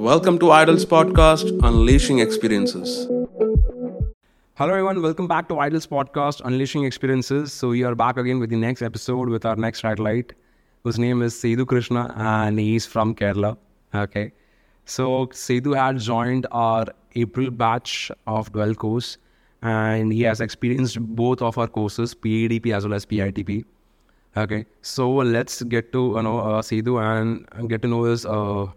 Welcome to IDALS Podcast, Unleashing Experiences. Hello, everyone. Welcome back to IDALS Podcast, Unleashing Experiences. So, we are back again with the next episode with our next satellite, whose name is Sethu Krishna, and he's from Kerala. Okay. So, Sethu had joined our April batch of 12 course, and he has experienced both of our courses, PADP as well as PITP. Okay. So, let's get to you know uh, Sethu and get to know his uh,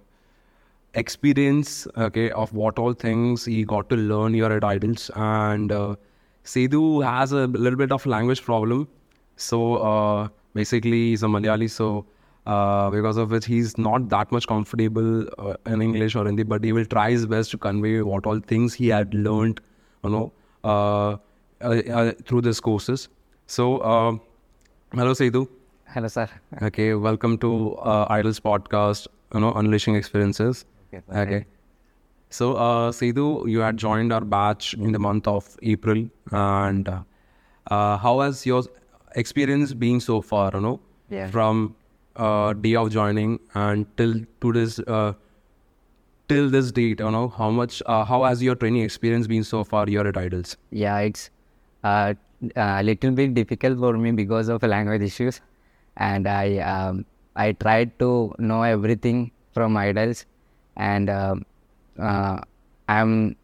experience okay of what all things he got to learn here at IDALS and uh, Sethu has a little bit of language problem. So uh, basically he's a Malayali. So uh, because of which he's not that much comfortable uh, in English or Hindi but he will try his best to convey what all things he had learned you know uh, uh, uh, through these courses. So hello Sethu Hello, sir. okay welcome to uh, IDALS podcast you know unleashing experiences Okay. So, uh, Sethu, you had joined our batch in the month of April, and uh, uh, how has your experience been so far? You know, Yeah. from uh, day of joining and till to this uh, till this date. You know, how much? Uh, how has your training experience been so far? Here at IDALS. Yeah, it's uh, a little bit difficult for me because of language issues, and I um, I tried to know everything from IDALS, and um, uh, I'm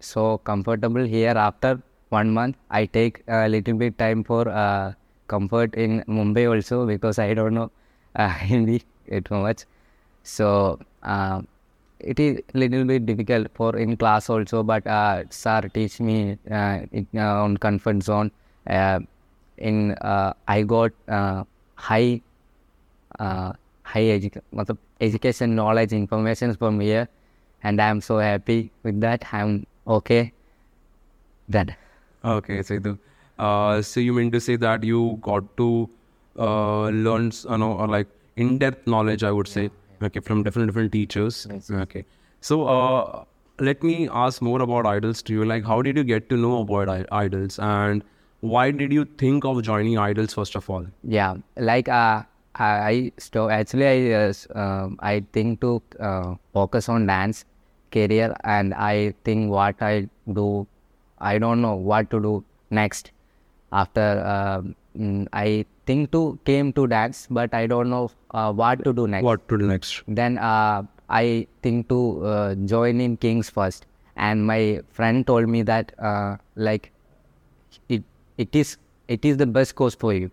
so comfortable here. After one month, I take a little bit time for uh, comfort in Mumbai also because I don't know uh, Hindi too much. So uh, it is little bit difficult for in class also, but uh, sir teach me uh, in, uh, on comfort zone. Uh, in uh, I got uh, high uh, high edu- matlab education knowledge information from here, and I am so happy with that. I'm okay. That Okay, Sethu. Uh, so you mean to say that you got to uh, learn, you know, or like in-depth knowledge, I would say, okay, from different different teachers. Okay. So uh, let me ask more about IDALS to you. Like, how did you get to know about I- IDALS, and why did you think of joining IDALS first of all? yeah like uh, i I sto- actually i uh, um, i think to uh, focus on dance career and i think what i do i don't know what to do next after mm, i think to came to dance but i don't know uh, what to do next. What to do next? then uh, I think to uh, join in Kings first, and my friend told me that uh, like it it is it is the best course for you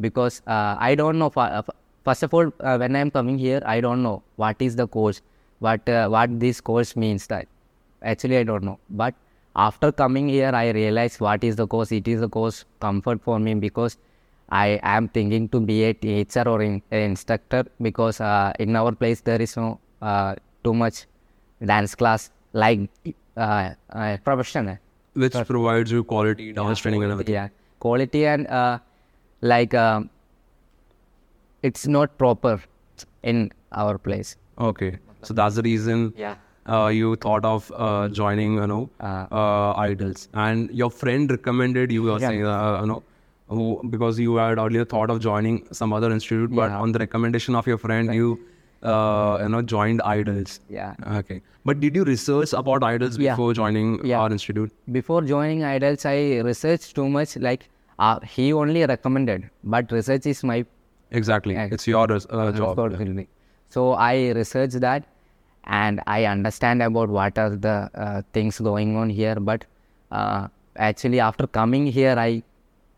because uh, I don't know. uh, First of all, uh, when I'm coming here, I don't know what is the course, what uh, what this course means. That actually I don't know. But after coming here, I realized what is the course. It is a course comfort for me because I am thinking to be a teacher or in, an instructor because uh, in our place there is no uh, too much dance class like uh, uh, professional. Which provides you quality dance training and everything. Yeah, quality and uh, like um, it's not proper in our place. Okay. So that's the reason. Yeah. uh, you thought of uh, joining, you know, Uh, uh, IDALS, and your friend recommended you, were Yeah. saying, uh, you know, who, because you had earlier thought of joining some other institute, but Yeah. on the recommendation of your friend, you, uh, you know, joined IDALS. Yeah. Okay. But did you research about IDALS Yeah. before joining Yeah. our institute? Before joining IDALS, I researched too much. Like uh, he only recommended, but research is my Exactly. Yeah. It's your uh, job. responsibility. So I researched that, and I understand about what are the uh, things going on here. But uh, actually, after coming here, I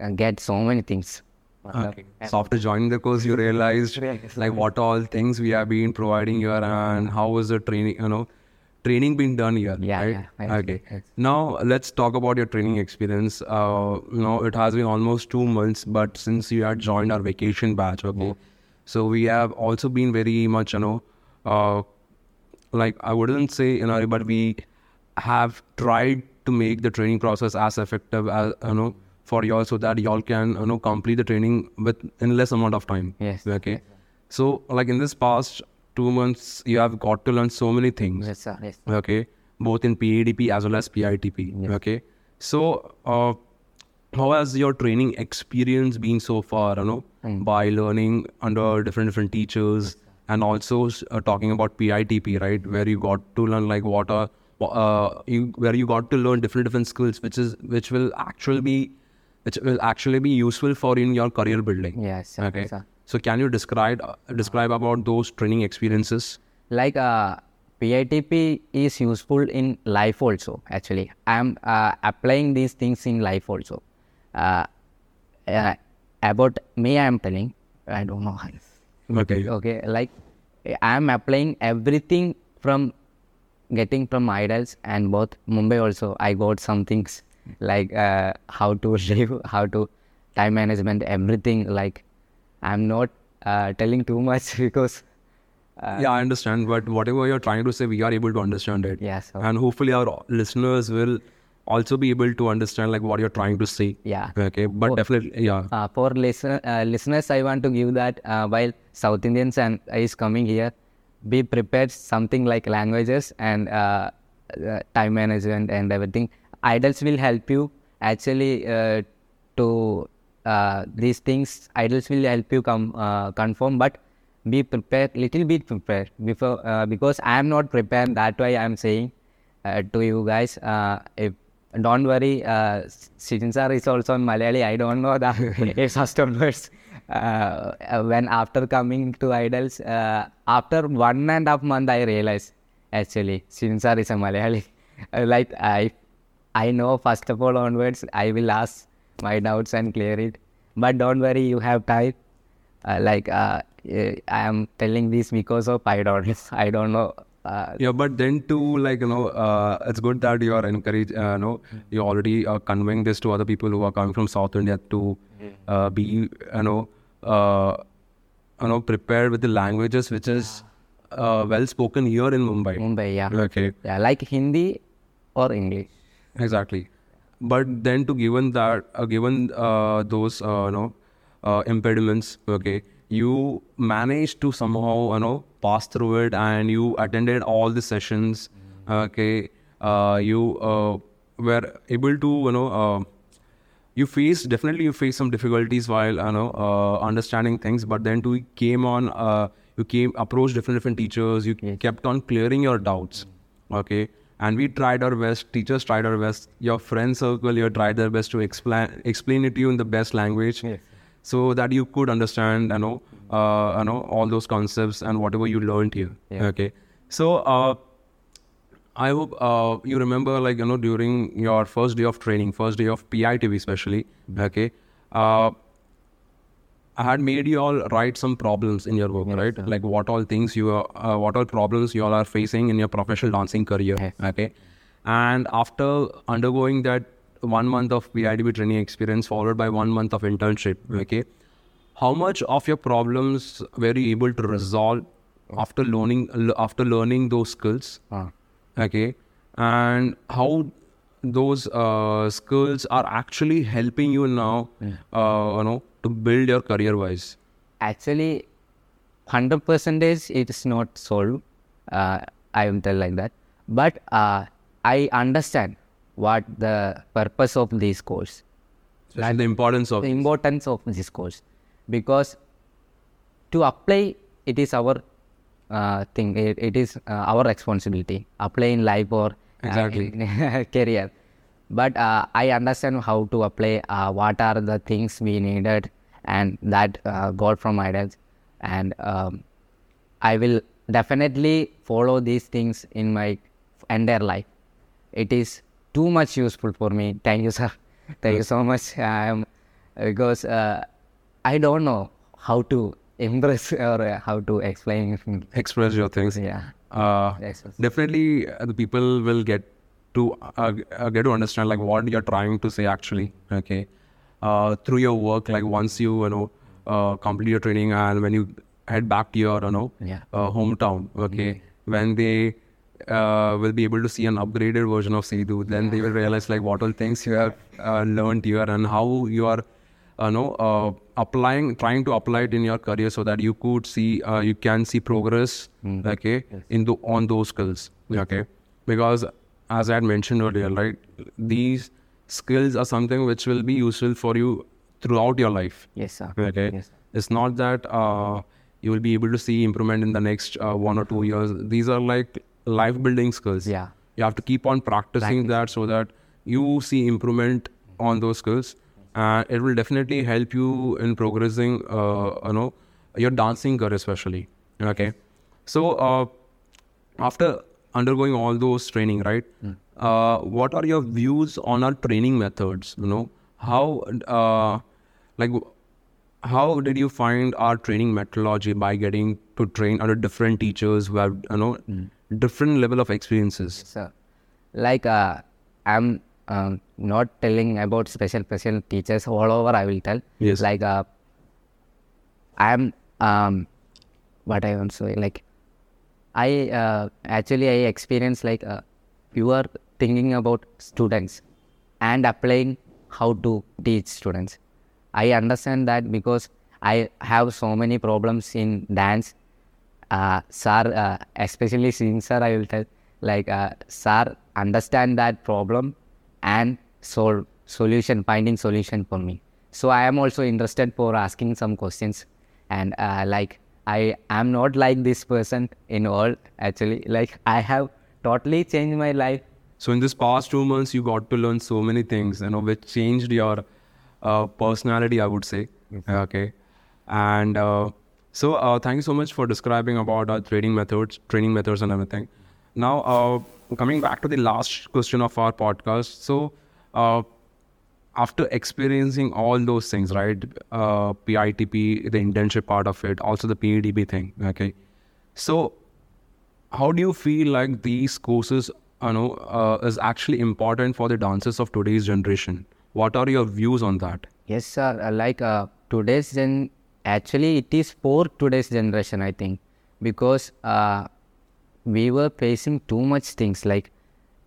uh, get so many things. Okay. So after joining the course, you realized like what all things we have been providing here and how was the training, you know, training being done here. Yeah, right? yeah, Okay. yes. Now let's talk about your training experience. Uh, you know, it has been almost two months, but since you had joined our vacation batch, okay, so we have also been very much, you know, uh, like I wouldn't say you know, but we have tried to make the training process as effective as you know for y'all so that y'all can you know complete the training with in less amount of time. Yes. Okay. So like in this past two months, you have got to learn so many things. Yes, sir. Yes. Okay. Both in PADP as well as PITP. Okay. So uh, how has your training experience been so far? You know, by learning under different different teachers and also uh, talking about PITP, right, where you got to learn like what are uh, you where you got to learn different different skills, which is which will actually be which will actually be useful for in your career building. Yes. sir, Okay. sir. So can you describe uh, describe about those training experiences? like uh, PITP is useful in life also. Actually, I'm uh, applying these things in life also. Uh, uh, about me, I'm telling. I don't know. Okay. okay, like I'm applying everything from getting from IDALS and both Mumbai also. I got some things like uh, how to live, how to time management, everything. Like I'm not uh, telling too much because. Uh, yeah, I understand, but whatever you're trying to say, we are able to understand it. Yeah, so- And hopefully, our listeners will also be able to understand like what you're trying to say. Yeah. Okay. But definitely, yeah. Uh, for listen, uh, listeners, I want to give that uh, while South Indians and is coming here, be prepared something like languages and uh, uh, time management and everything. IDALS will help you actually uh, to uh, these things. IDALS will help you come uh, confirm, but be prepared, little bit prepared before uh, because I am not prepared. That why I am saying uh, to you guys. Uh, if don't worry, uh, is also in Malayali. I don't know that his customers. When after coming to IDALS, uh, after one and a half month, I realized actually Sijin sir is a Malayali. Like I, I know first of all onwards, I will ask my doubts and clear it. But don't worry, you have time. Uh, like uh, eh, I am telling this because of I don't, I don't know. Uh, Yeah, but then too, like you know, uh, it's good that you are encouraged. Uh, no, you're already are conveying this to other people who are coming from South India to uh, be, you know, uh, you know, prepared with the languages which is uh, well spoken here in Mumbai. Mumbai, yeah. Okay, Yeah, like Hindi or English. exactly. But then to given that, uh, given uh, those, uh, you know, uh, impediments, okay, you managed to somehow, you know, pass through it, and you attended all the sessions. Okay, uh, you uh, were able to, you know, uh, you faced definitely you faced some difficulties while you know uh, understanding things, but then to came on, uh, you came approached different different teachers. You kept on clearing your doubts. Okay. And we tried our best. Teachers tried our best. Your friend circle, you tried their best to explain explain it to you in the best language, so that you could understand, you know, uh, you know all those concepts and whatever you learned here. Yeah. Okay. So uh, I hope uh, you remember, like you know, during your first day of training, first day of PITP, especially. Okay. I had made you all write some problems in your work, right? Like what all things you are, uh, what all problems you all are facing in your professional dancing career. Yes. Okay. And after undergoing that one month of PITP training experience followed by one month of internship, okay, how much of your problems were you able to resolve after learning after learning those skills? Uh, okay and how those uh, skills are actually helping you now uh, you know to build your career wise actually, hundred percentage it is not solved. Uh, I will tell like that. But uh, I understand what the purpose of this course, and the importance of the importance of this course, because to apply it is our uh, thing. It, it is uh, our responsibility. Apply in life or Exactly. career. But uh, I understand how to apply. Uh, what are the things we needed, and that uh, got from IDALS, and um, I will definitely follow these things in my entire life. It is too much useful for me. Thank you, sir. Thank you so much. Um, because uh, I don't know how to impress or uh, how to explain. express your things Yeah. uh, definitely uh, the people will get to uh, uh, get to understand like what you're trying to say actually okay? Uh, through your work like once you you know uh, complete your training and when you head back to your you know Yeah. uh, hometown okay? When they uh, will be able to see an upgraded version of Sethu then they will realize like what all things you have uh, learned here and how you are uh, know uh, applying trying to apply it in your career so that you could see uh, you can see progress okay in the on those skills okay? Because as i had mentioned earlier right these skills are something which will be useful for you throughout your life Yes, sir. okay Yes. it's not that uh, you will be able to see improvement in the next uh, one or two years. These are like life building skills. Yeah. You have to keep on practicing that so that you see improvement on those skills. And it will definitely help you in progressing, uh, you know, your dancing career especially. Okay. So, uh, after undergoing all those training, right? Uh, what are your views on our training methods? You know, how, uh, like, how did you find our training methodology by getting to train under different teachers who have, you know, different level of experiences? So, like uh, I'm um, not telling about special special teachers all over. I will tell. Yes. Like uh, I'm um, what I want to say. Like I uh, actually I experience like uh, you are thinking about students and applying how to teach students. I understand that because I have so many problems in dance uh, sir, uh, especially Singh sir, I will tell, like, uh, sir, understand that problem and solve solution, finding solution for me. So I am also interested for asking some questions, and uh, like I am not like this person in all. Actually, like I have totally changed my life. So in this past two months, you got to learn so many things, you know, which changed your uh, personality, I would say. Okay, and uh, so uh, thank you so much for describing about our training methods, training methods, and everything. Now, uh, coming back to the last question of our podcast. So, uh, after experiencing all those things, right? Uh, PITP, the internship part of it, also the PEDB thing. Okay, so how do you feel like these courses you know uh, is actually important for the dancers of today's generation what are your views on that Yes, sir. Uh, like uh, today's gen, actually, it is for today's generation, I think, because uh, we were facing too much things like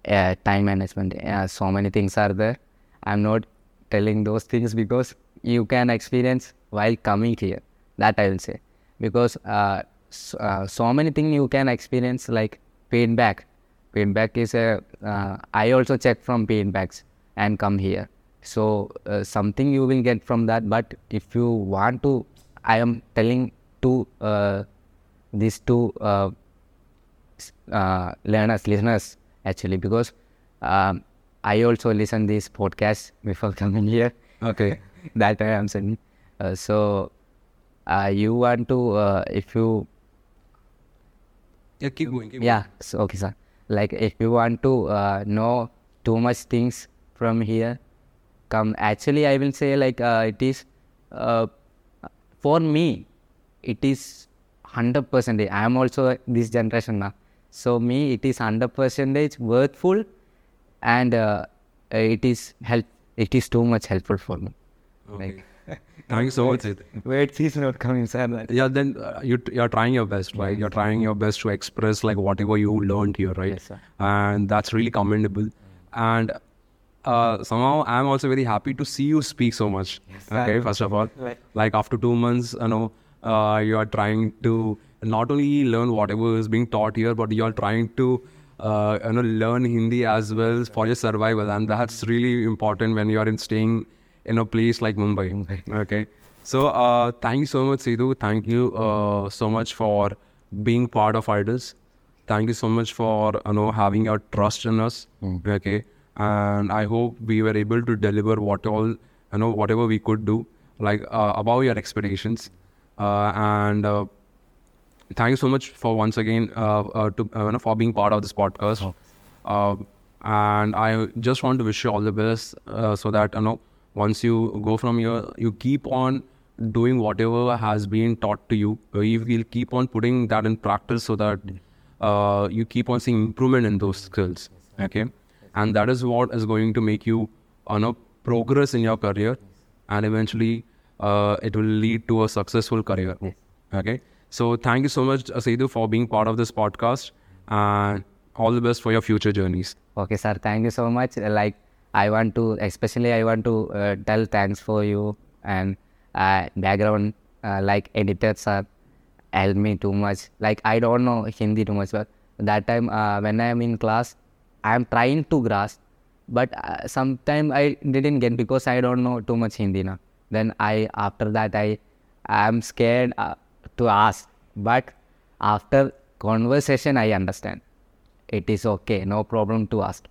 uh, time management. Uh, so many things are there. I'm not telling those things because you can experience while coming here. That I will say, because uh, so, uh, so many things you can experience like feedback. Feedback is a. Uh, I also check from pain feedbacks and come here so uh, something you will get from that but if you want to i am telling to uh, these two uh, learners listeners actually because um, i also listen this podcast before coming here. Okay. That i am saying uh, so uh, you want to uh, if you yeah keep going keep yeah so, okay sir. Like if you want to uh, know too much things from here come actually i will say like uh, it is uh, for me it is hundred percent. i am also this generation now. So me it is 100 percentage worthful and uh, it is help it is too much helpful for me. Okay. thank you so much Wait, words not coming sir yeah then uh, you you're trying your best right? You're trying your best to express like whatever you learned here right? Yes, sir. and that's really commendable. And uh, somehow i'm also very happy to see you speak so much. Okay first of all. Right. like after two months you know uh, you are trying to not only learn whatever is being taught here but you are trying to uh, you know learn hindi as well for your survival. And that's really important when you are in staying in a place like mumbai. Okay. So uh, thank you so much Sidhu. thank you uh, so much for being part of IDALS. Thank you so much for you know having your trust in us. Okay. And i hope we were able to deliver what all you know whatever we could do like uh, above your expectations. Uh, and uh, thank you so much for once again uh, uh, to uh, for being part of this podcast. Uh, and i just want to wish you all the best uh, so that you know once you go from here you keep on doing whatever has been taught to you. You will keep on putting that in practice so that uh, you keep on seeing improvement in those skills okay? And that is what is going to make you you know progress in your career. And eventually uh, it will lead to a successful career okay so thank you so much Asedu for being part of this podcast and all the best for your future journeys Okay, sir. Thank you so much. Like, I want to, especially, I want to uh, tell thanks for you and uh, background, uh, like editors sir, helped me too much. Like, I don't know Hindi too much, but that time uh, when I am in class, I am trying to grasp, but uh, sometime I didn't get because I don't know too much Hindi now. Then I, after that, I, I am scared uh, to ask but after conversation i understand it is okay no problem to ask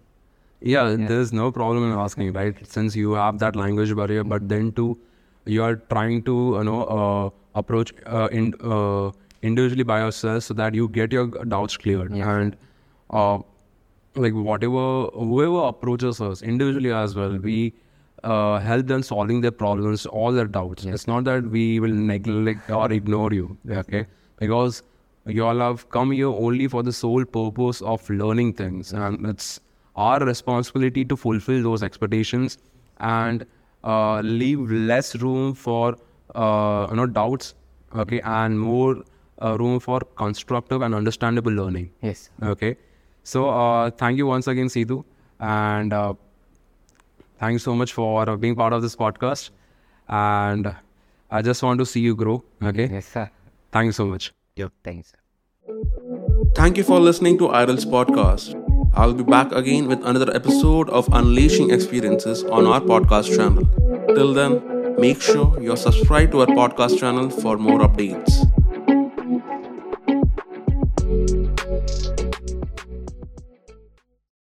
Yeah, there's no problem in asking, right? Since you have that language barrier, but then too, you are trying to, you know, uh, approach uh, in, uh, individually by yourself so that you get your doubts cleared. And uh, like whatever, whoever approaches us individually as well, we uh, help them solving their problems, all their doubts. It's not that we will neglect or ignore you, okay? Because you all have come here only for the sole purpose of learning things, and it's our responsibility to fulfill those expectations and uh, leave less room for uh, you know doubts, okay, and more uh, room for constructive and understandable learning. yes Okay. So uh, thank you once again, Sidhu. And uh, thanks so much for uh, being part of this podcast. And I just want to see you grow. Okay. yes sir Thank you so much. Yep. Thanks Thank you for listening to Idol's podcast. I'll be back again with another episode of Unleashing Experiences on our podcast channel. Till then, make sure you're subscribed to our podcast channel for more updates.